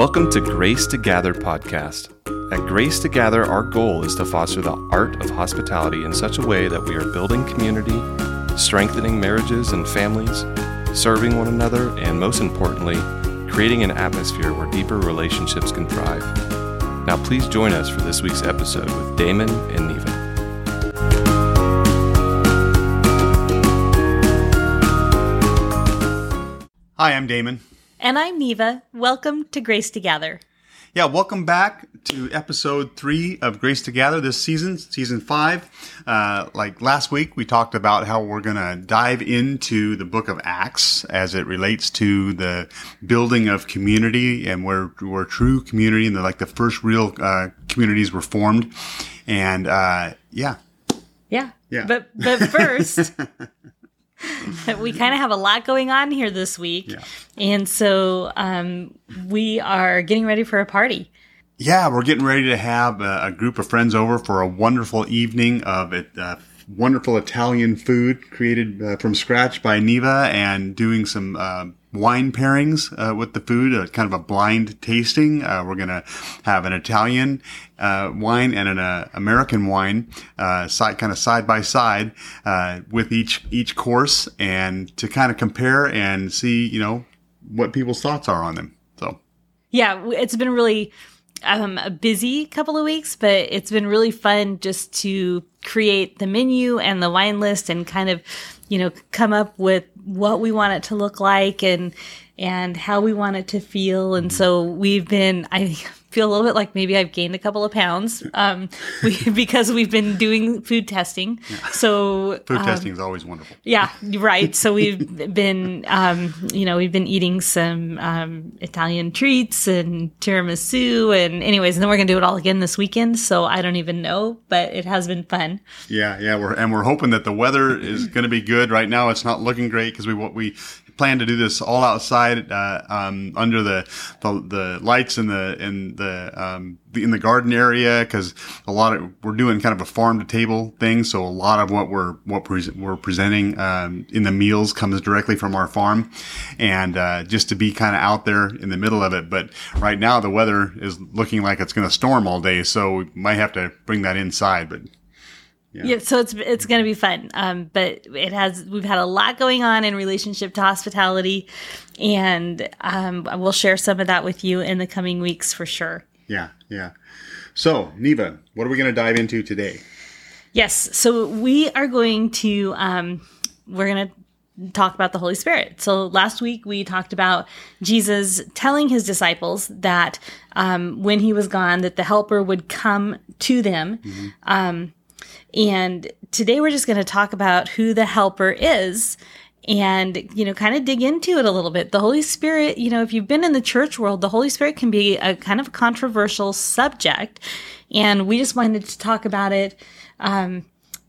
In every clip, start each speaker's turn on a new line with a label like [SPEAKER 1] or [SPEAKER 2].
[SPEAKER 1] Welcome to Grace to Gather podcast. At Grace to Gather, our goal is to foster the art of hospitality in such a way that we are building community, strengthening marriages and families, serving one another, and most importantly, creating an atmosphere where deeper relationships can thrive. Now, please join us for this week's episode with Damon and Neva.
[SPEAKER 2] Hi, I'm Damon.
[SPEAKER 3] And I'm Neva. Welcome to Grace to Gather.
[SPEAKER 2] Yeah, welcome back to episode three of Grace to Gather this season, season five. Uh, like last week, we talked about how we're going to dive into the book of Acts as it relates to the building of community and where, where true community and the, like the first real uh, communities were formed. And uh, yeah.
[SPEAKER 3] Yeah.
[SPEAKER 2] Yeah.
[SPEAKER 3] But, but first, we kind of have a lot going on here this week.
[SPEAKER 2] Yeah.
[SPEAKER 3] And so um, we are getting ready for a party.
[SPEAKER 2] Yeah, we're getting ready to have a, a group of friends over for a wonderful evening of it. Uh, wonderful Italian food created uh, from scratch by Neva and doing some uh, wine pairings uh, with the food, kind of a blind tasting. Uh, we're going to have an Italian uh, wine and an uh, American wine, uh, side, kind of side by side, uh, with each, each course and to kind of compare and see, you know, what people's thoughts are on them. So.
[SPEAKER 3] Yeah, it's been really um, a busy couple of weeks, but it's been really fun just to create the menu and the wine list and kind of, you know, come up with what we want it to look like and and how we want it to feel. And so we've been I feel a little bit like maybe I've gained a couple of pounds um, we, because we've been doing food testing. So
[SPEAKER 2] Food
[SPEAKER 3] um,
[SPEAKER 2] testing is always wonderful.
[SPEAKER 3] yeah, right. So we've been, um, you know, we've been eating some um, Italian treats and tiramisu, and anyways, and then we're gonna do it all again this weekend. So I don't even know, but it has been fun.
[SPEAKER 2] Yeah, yeah, we're and we're hoping that the weather is going to be good. Right now, it's not looking great because we what we plan to do this all outside uh, um, under the, the the lights in the in the um, the- in the garden area because a lot of we're doing kind of a farm to table thing. So a lot of what we're what pre- we're presenting um, in the meals comes directly from our farm, and uh, just to be kind of out there in the middle of it. But right now, the weather is looking like it's going to storm all day, so we might have to bring that inside. But
[SPEAKER 3] Yeah. so it's it's gonna be fun. Um, but it has we've had a lot going on in relationship to hospitality, and um, we'll share some of that with you in the coming weeks for sure.
[SPEAKER 2] Yeah, yeah. So, Neva, what are we going to dive into today?
[SPEAKER 3] Yes. So we are going to um, we're going to talk about the Holy Spirit. So last week we talked about Jesus telling his disciples that um, when he was gone, that the Helper would come to them. Um, and today we're just going to talk about who the Helper is. And, you know, kind of dig into it a little bit. The Holy Spirit, you know, if you've been in the church world, the Holy Spirit can be a kind of controversial subject. And we just wanted to talk about it um,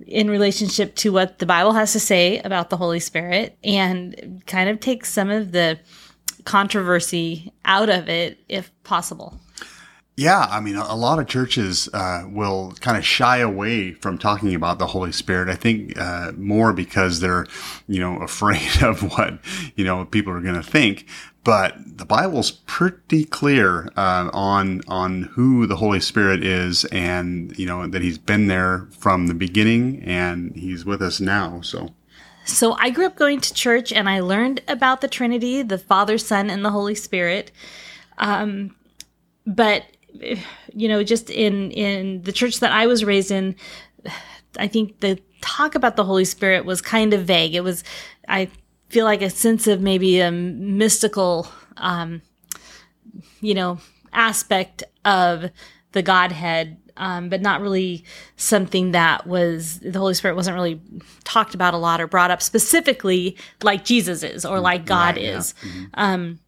[SPEAKER 3] in relationship to what the Bible has to say about the Holy Spirit and kind of take some of the controversy out of it if possible.
[SPEAKER 2] Yeah, I mean, a lot of churches uh, will kind of shy away from talking about the Holy Spirit. I think uh, more because they're, you know, afraid of what you know people are going to think. But the Bible's pretty clear uh, on on who the Holy Spirit is, and you know that He's been there from the beginning, and He's with us now. So.
[SPEAKER 3] So I grew up going to church and I learned about the Trinity, the Father, Son, and the Holy Spirit. Um, but you know, just in in the church that I was raised in, I think the talk about the Holy Spirit was kind of vague. It was, I feel like a sense of maybe a mystical, um, you know, aspect of the Godhead, um, but not really something that was the Holy Spirit wasn't really talked about a lot or brought up specifically like Jesus is or like God
[SPEAKER 2] Right, yeah.
[SPEAKER 3] is. Um,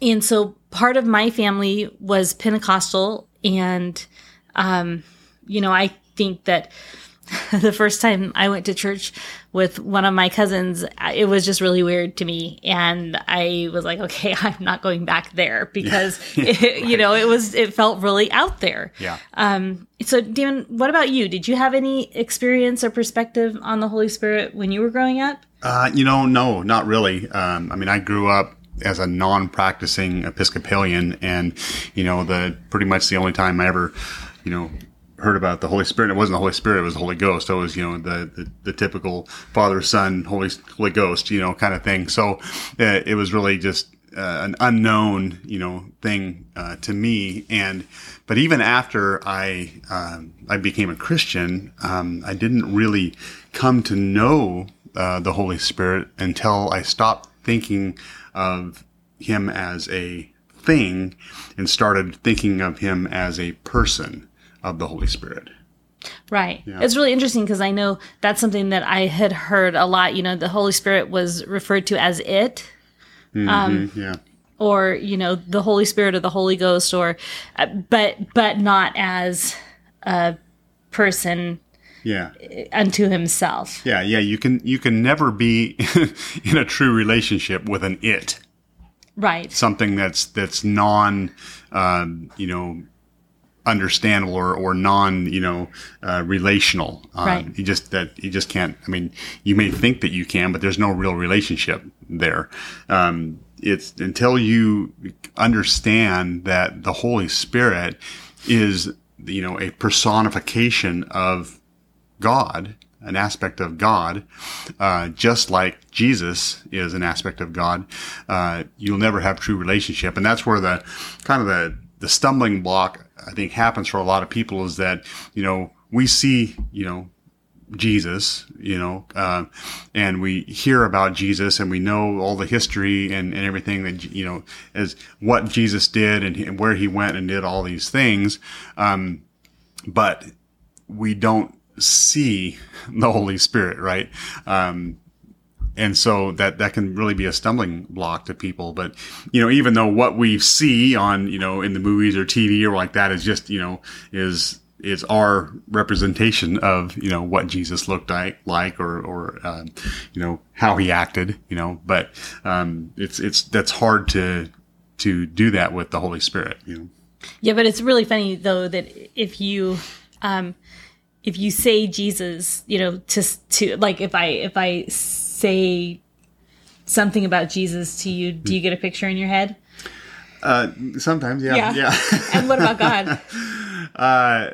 [SPEAKER 3] and so part of my family was Pentecostal, and um, you know, I think that the first time I went to church with one of my cousins, it was just really weird to me. And I was like, okay, I'm not going back there because, it, you know, it was, it felt really out there.
[SPEAKER 2] Yeah.
[SPEAKER 3] Um, so, Damon, what about you? Did you have any experience or perspective on the Holy Spirit when you were growing up?
[SPEAKER 2] Uh, you know, no, not really. Um, I mean, I grew up as a non-practicing Episcopalian, and you know, the pretty much the only time I ever, you know, heard about the Holy Spirit. It wasn't the Holy Spirit; it was the Holy Ghost. It was you know the the, the typical Father, Son, Holy Holy Ghost, you know, kind of thing. So uh, it was really just uh, an unknown, you know, thing uh, to me. And but even after I um, I became a Christian, um, I didn't really come to know uh, the Holy Spirit until I stopped thinking of Him as a thing and started thinking of Him as a person of the Holy Spirit.
[SPEAKER 3] Right. Yeah. It's really interesting because I know that's something that I had heard a lot. You know, the Holy Spirit was referred to as it
[SPEAKER 2] Mm-hmm, um, yeah.
[SPEAKER 3] Or you know the Holy Spirit or the Holy Ghost, or uh, but but not as a person
[SPEAKER 2] yeah.
[SPEAKER 3] unto himself.
[SPEAKER 2] Yeah yeah you can you can never be in a true relationship with an it.
[SPEAKER 3] Right.
[SPEAKER 2] Something that's that's non um, you know understandable or, or non you know uh, relational.
[SPEAKER 3] Um, right.
[SPEAKER 2] you just that you just can't i mean you may think that you can but there's no real relationship there. Um, it's until you understand that the holy spirit is you know a personification of god an aspect of God, uh, just like Jesus is an aspect of God, uh, you'll never have true relationship. And that's where the kind of the, the stumbling block I think happens for a lot of people is that, you know, we see, you know, Jesus, you know, uh, and we hear about Jesus and we know all the history and, and everything that, you know, as what Jesus did and, and where he went and did all these things. Um, but we don't see the Holy Spirit, right? Um, and so that that can really be a stumbling block to people. But you know even though what we see on you know in the movies or tv or like that is just you know is is our representation of you know what jesus looked like like or or uh, you know how he acted you know? But um it's it's that's hard to to do that with the holy spirit you know?
[SPEAKER 3] Yeah but it's really funny though that if you um if you say jesus you know to to like if i if i say something about Jesus to you, do you get a picture in your head?
[SPEAKER 2] Uh, sometimes, yeah, yeah. yeah.
[SPEAKER 3] and what about God?
[SPEAKER 2] Uh,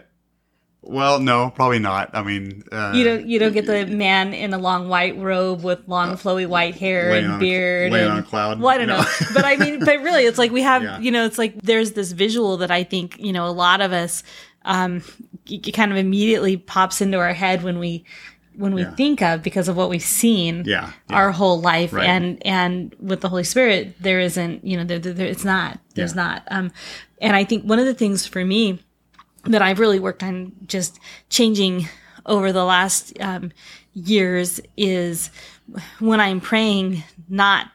[SPEAKER 2] well, no, probably not. I mean, uh,
[SPEAKER 3] you don't you don't get the man in a long white robe with long uh, flowy white hair and beard,
[SPEAKER 2] laying
[SPEAKER 3] and,
[SPEAKER 2] on a cloud.
[SPEAKER 3] Well, I don't no. know, but I mean, but really, it's like we have, yeah. you know, it's like there's this visual that I think you know a lot of us um, it kind of immediately pops into our head when we when we yeah. think of because of what we've seen
[SPEAKER 2] yeah,
[SPEAKER 3] yeah. our whole life right. and and with the holy spirit there isn't you know there, there it's not there's yeah. not um and i think one of the things for me that i've really worked on just changing over the last um, years is when i'm praying not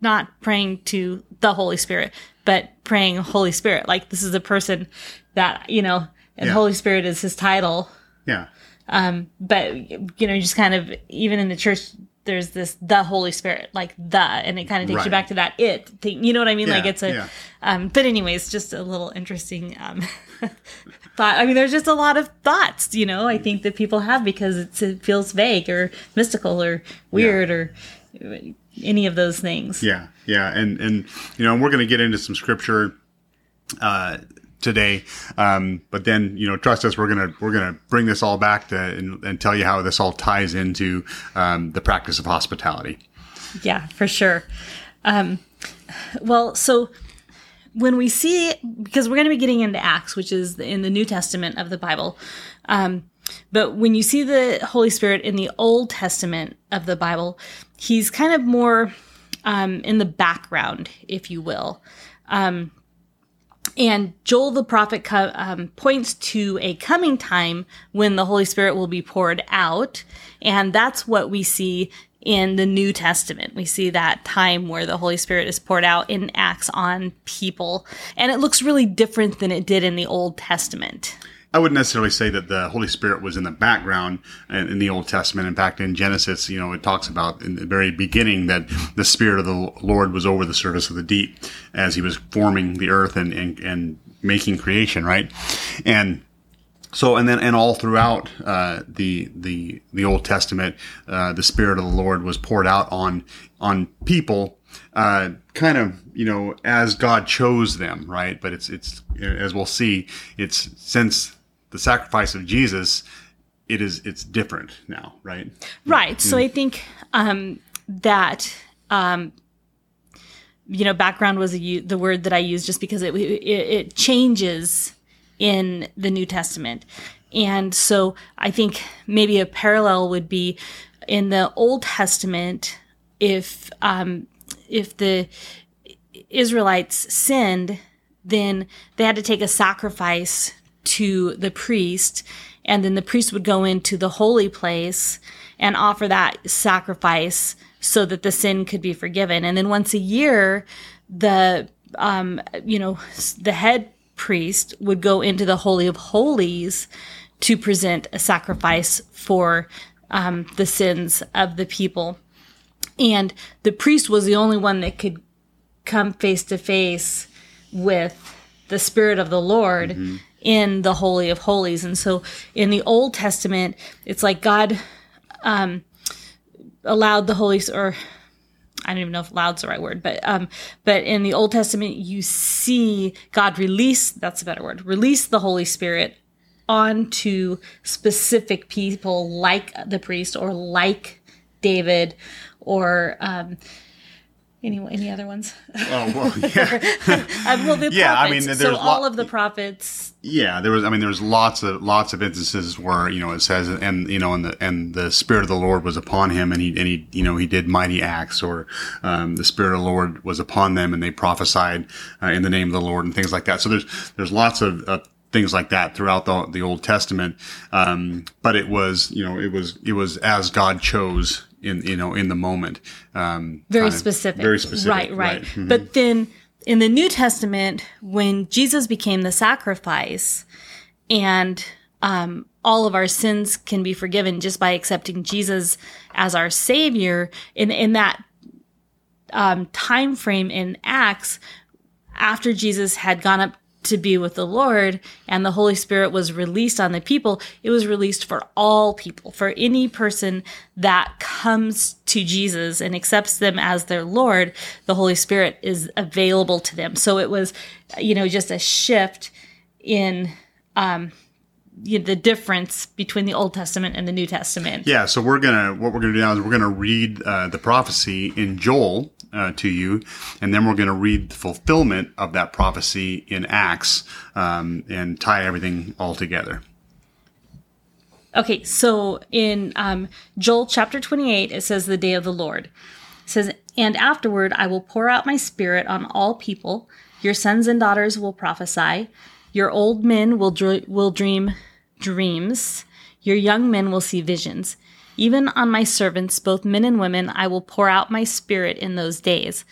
[SPEAKER 3] not praying to the holy spirit but praying holy spirit like this is a person that you know and holy spirit is his title
[SPEAKER 2] yeah
[SPEAKER 3] um, but you know, just kind of even in the church, there's this the Holy Spirit, like the, and it kind of takes right. you back to that it thing. You know what I mean?
[SPEAKER 2] Yeah,
[SPEAKER 3] like it's a,
[SPEAKER 2] yeah.
[SPEAKER 3] um, but anyways, just a little interesting, um, thought. I mean, there's just a lot of thoughts, you know, I think that people have because it feels vague or mystical or weird yeah. or any of those things.
[SPEAKER 2] Yeah. Yeah. And, and, you know, we're going to get into some scripture, uh, today. Um, but then, you know, trust us, we're gonna we're gonna bring this all back to and, and tell you how this all ties into um, the practice of hospitality.
[SPEAKER 3] Yeah, for sure. Um, well, so when we see, because we're going to be getting into Acts, which is in the New Testament of the Bible. Um, but when you see the Holy Spirit in the Old Testament of the Bible, he's kind of more um, in the background, if you will. Um, and Joel the prophet co- um, points to a coming time when the Holy Spirit will be poured out. And that's what we see in the New Testament. We see that time where the Holy Spirit is poured out in Acts on people. And it looks really different than it did in the Old Testament.
[SPEAKER 2] I wouldn't necessarily say that the Holy Spirit was in the background in the Old Testament. In fact, in Genesis, you know, it talks about in the very beginning that the Spirit of the Lord was over the surface of the deep as he was forming the earth and, and, and making creation, right? And So and then and all throughout uh, the the the Old Testament, uh, the Spirit of the Lord was poured out on on people, uh, kind of you know as God chose them, right? But it's it's as we'll see, it's since the sacrifice of Jesus, it is it's different now, right?
[SPEAKER 3] Right. So I think um, that um, you know background was a, the word that I used just because it, it it changes in the New Testament, and so I think maybe a parallel would be in the Old Testament if um, if the Israelites sinned, then they had to take a sacrifice to the priest, and then the priest would go into the holy place and offer that sacrifice so that the sin could be forgiven. And then once a year, the um, you know the head priest would go into the holy of holies to present a sacrifice for um, the sins of the people. And the priest was the only one that could come face to face with the Spirit of the Lord in the Holy of Holies. And so in the Old Testament, it's like God um, allowed the Holy or I don't even know if loud's the right word, but um, but in the Old Testament, you see God release that's a better word release the Holy Spirit onto specific people like the priest or like David or um, any any other ones?
[SPEAKER 2] Oh well, yeah,
[SPEAKER 3] Uh, well, the
[SPEAKER 2] Yeah, I mean,
[SPEAKER 3] so
[SPEAKER 2] there's
[SPEAKER 3] all of the prophets.
[SPEAKER 2] yeah. There was, I mean, there was lots of lots of instances where you know it says, and you know, and the and the spirit of the Lord was upon him, and he and he you know he did mighty acts, or um, the spirit of the Lord was upon them, and they prophesied uh, in the name of the Lord, and things like that. So there's there's lots of. Uh, things like that throughout the, the Old Testament. Um, but it was, you know, it was, it was as God chose in, you know, in the moment. Um,
[SPEAKER 3] very specific.
[SPEAKER 2] Very specific.
[SPEAKER 3] Right, right.
[SPEAKER 2] Mhm.
[SPEAKER 3] But then in the New Testament, when Jesus became the sacrifice and um, all of our sins can be forgiven just by accepting Jesus as our Savior, in, in that um, time frame in Acts, after Jesus had gone up to be with the Lord and the Holy Spirit was released on the people, it was released for all people, for any person that comes to Jesus and accepts them as their Lord, the Holy Spirit is available to them. So it was, you know, just a shift in um, you know, the difference between the Old Testament and the New Testament.
[SPEAKER 2] Yeah, so we're gonna what we're gonna do now is we're gonna read uh, the prophecy in Joel uh, to you, and then we're gonna read the fulfillment of that prophecy in Acts um, and tie everything all together.
[SPEAKER 3] Okay, so in um, Joel chapter 28, it says, The day of the Lord. It says, And afterward I will pour out my spirit on all people. Your sons and daughters will prophesy. Your old men will, dr- will dream dreams. Your young men will see visions. Even on my servants, both men and women, I will pour out my spirit in those days.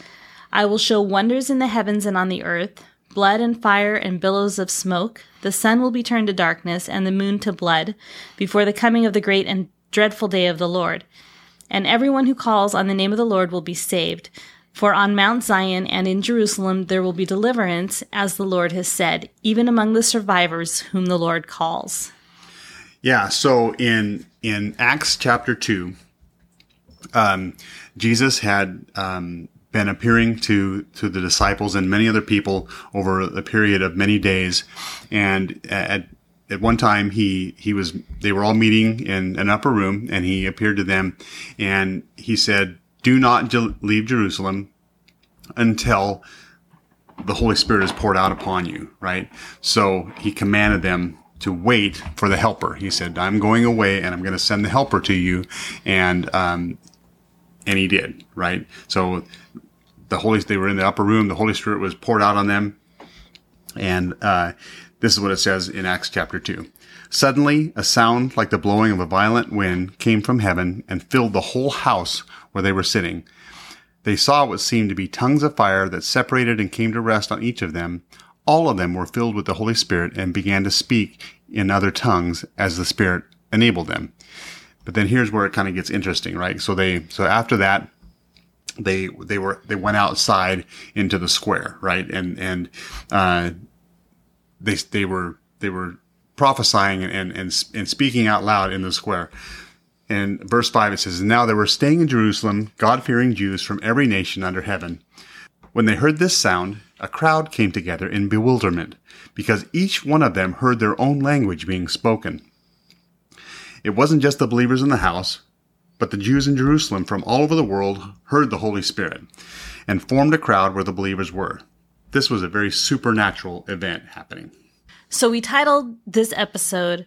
[SPEAKER 3] I will show wonders in the heavens and on the earth blood and fire and billows of smoke. The sun will be turned to darkness and the moon to blood before the coming of the great and dreadful day of the Lord. And everyone who calls on the name of the Lord will be saved. For on Mount Zion and in Jerusalem there will be deliverance, as the Lord has said, even among the survivors whom the Lord calls.
[SPEAKER 2] Yeah, so in in Acts chapter two, um, Jesus had um, been appearing to to the disciples and many other people over a period of many days, and at at one time he he was they were all meeting in an upper room, and he appeared to them, and he said, "Do not leave Jerusalem until." the Holy Spirit is poured out upon you, right? So he commanded them to wait for the helper. He said, I'm going away and I'm going to send the helper to you. And, um, and he did, right? So the Holy, they were in the upper room. The Holy Spirit was poured out on them. And, uh, this is what it says in Acts chapter two. Suddenly, a sound like the blowing of a violent wind came from heaven and filled the whole house where they were sitting. They saw what seemed to be tongues of fire that separated and came to rest on each of them. All of them were filled with the Holy Spirit and began to speak in other tongues as the Spirit enabled them. But then here's where it kind of gets interesting, right? So they, so after that, they, they were, they went outside into the square, right? And, and, uh, they, they were, they were prophesying and, and, and speaking out loud in the square. And verse 5, it says, Now there were staying in Jerusalem God fearing Jews from every nation under heaven. When they heard this sound, a crowd came together in bewilderment, because each one of them heard their own language being spoken. It wasn't just the believers in the house, but the Jews in Jerusalem from all over the world heard the Holy Spirit and formed a crowd where the believers were. This was a very supernatural event happening.
[SPEAKER 3] So we titled this episode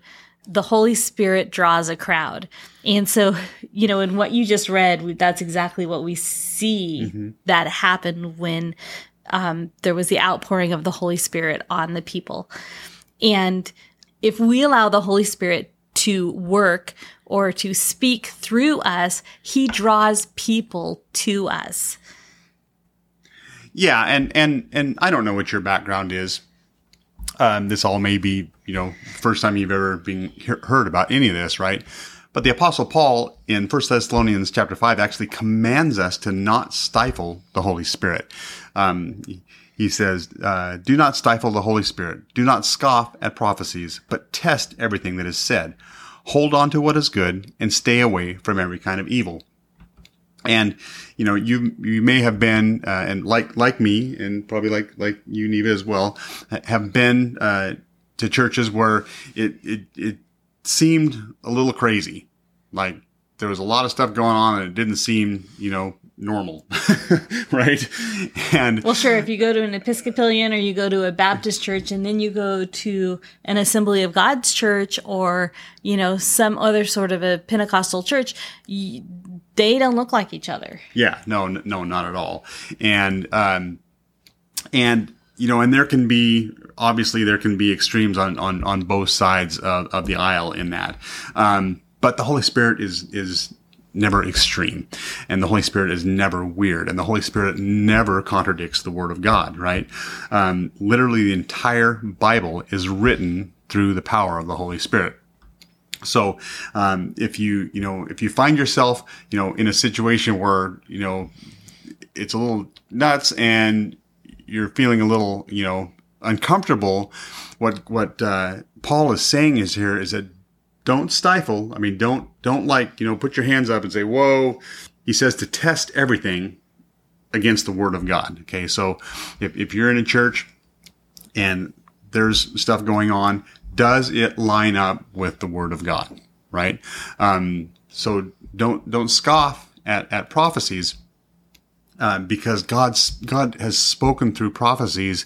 [SPEAKER 3] the Holy Spirit draws a crowd. And so, you know, in what you just read, that's exactly what we see mm-hmm. that happened when um, there was the outpouring of the Holy Spirit on the people. And if we allow the Holy Spirit to work or to speak through us, he draws people to us.
[SPEAKER 2] Yeah, and and and I don't know what your background is. Um, this all may be, you know, first time you've ever been heard about any of this, right? But the apostle Paul in 1 Thessalonians chapter 5 actually commands us to not stifle the Holy Spirit. Um, he says, uh, do not stifle the Holy Spirit. Do not scoff at prophecies, but test everything that is said. Hold on to what is good and stay away from every kind of evil. And, you know, you, you may have been, uh, and like, like me and probably like, like you, Neva as well, have been, uh, to churches where it, it, it seemed a little crazy. Like there was a lot of stuff going on and it didn't seem, you know, normal. right.
[SPEAKER 3] And well, sure. If you go to an Episcopalian or you go to a Baptist church and then you go to an Assembly of God's church or, you know, some other sort of a Pentecostal church, you, they don't look like each other.
[SPEAKER 2] Yeah. No, no, not at all. And, um, and, you know, and there can be obviously there can be extremes on on on both sides of, of the aisle in that. Um, but the Holy Spirit is is never extreme. And the holy spirit is never weird. And the holy spirit never contradicts the word of god right? Um, literally the entire bible is written through the power of the holy spirit. So um, if you you know if you find yourself you know in a situation where you know it's a little nuts and you're feeling a little you know uncomfortable, what what uh, Paul is saying is here is that don't stifle. I mean, don't don't like you know put your hands up and say whoa. He says to test everything against the word of God. Okay, so if if you're in a church and there's stuff going on, does it line up with the word of God? Right. Um, so don't don't scoff at at prophecies. Uh, because God's God has spoken through prophecies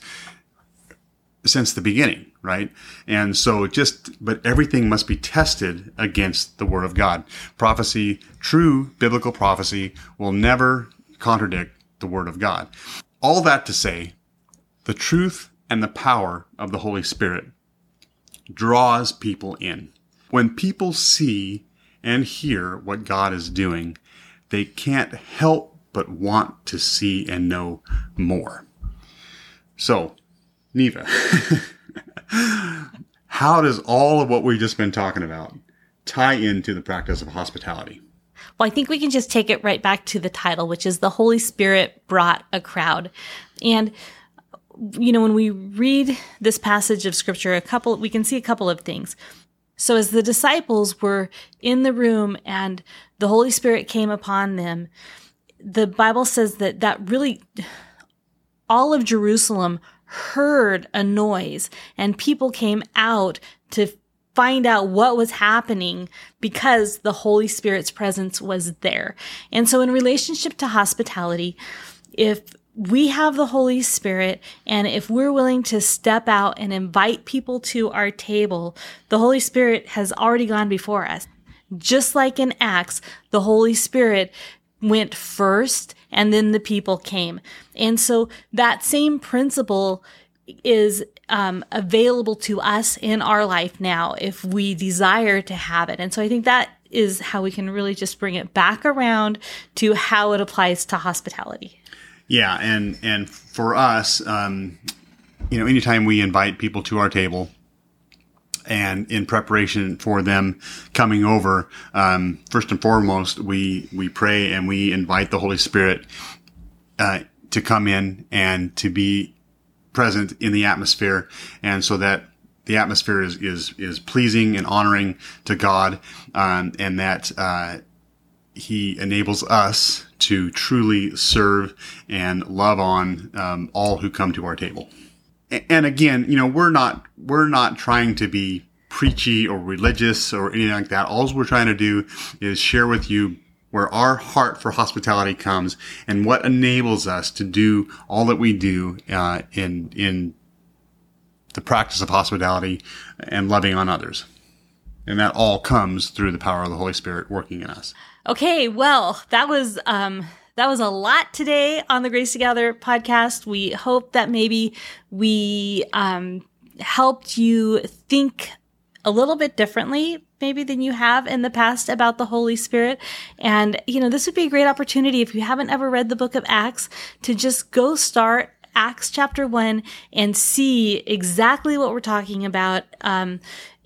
[SPEAKER 2] since the beginning, right? And so just, but everything must be tested against the word of God. Prophecy, true biblical prophecy will never contradict the word of God. All that to say, the truth and the power of the Holy Spirit draws people in. When people see and hear what God is doing, they can't help but want to see and know more. So, Neva, how does all of what we've just been talking about tie into the practice of hospitality?
[SPEAKER 3] Well, I think we can just take it right back to the title, which is the Holy Spirit brought a crowd. And you know, when we read this passage of scripture, a couple we can see a couple of things. So as the disciples were in the room and the Holy Spirit came upon them, the Bible says that that really all of Jerusalem heard a noise and people came out to find out what was happening because the Holy Spirit's presence was there. And so in relationship to hospitality, if we have the Holy Spirit, and if we're willing to step out and invite people to our table, the Holy Spirit has already gone before us. Just like in Acts, the Holy Spirit went first and then the people came. And so that same principle is um, available to us in our life now if we desire to have it. And so I think that is how we can really just bring it back around to how it applies to hospitality.
[SPEAKER 2] Yeah, and and for us, um, you know, anytime we invite people to our table, and in preparation for them coming over, um, first and foremost, we we pray and we invite the Holy Spirit uh, to come in and to be present in the atmosphere, and so that the atmosphere is is is pleasing and honoring to God, um, and that uh, He enables us to truly serve and love on um, all who come to our table. And again, you know, we're not we're not trying to be preachy or religious or anything like that. All we're trying to do is share with you where our heart for hospitality comes and what enables us to do all that we do uh, in in the practice of hospitality and loving on others. And that all comes through the power of the Holy Spirit working in us.
[SPEAKER 3] Okay, well, that was um that was a lot today on the Grace to Gather podcast. We hope that maybe we um helped you think a little bit differently maybe than you have in the past about the Holy Spirit. And, you know, this would be a great opportunity if you haven't ever read the book of Acts to just go start Acts chapter one and see exactly what we're talking about. Um,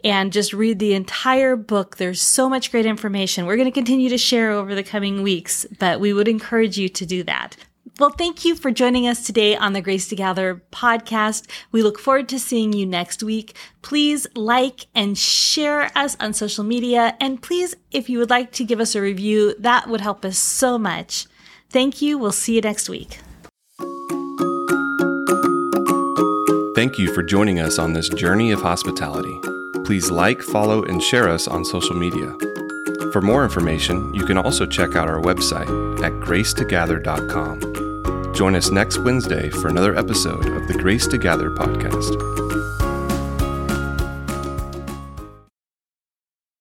[SPEAKER 3] and just read the entire book. There's so much great information. We're going to continue to share over the coming weeks, but we would encourage you to do that. Well, thank you for joining us today on the Grace to Gather podcast. We look forward to seeing you next week. Please like and share us on social media. And please, if you would like to give us a review, that would help us so much. Thank you. We'll see you next week.
[SPEAKER 1] Thank you for joining us on this journey of hospitality. Please like, follow, and share us on social media. For more information, you can also check out our website at gracetogather.com. Join us next Wednesday for another episode of the Grace to Gather podcast.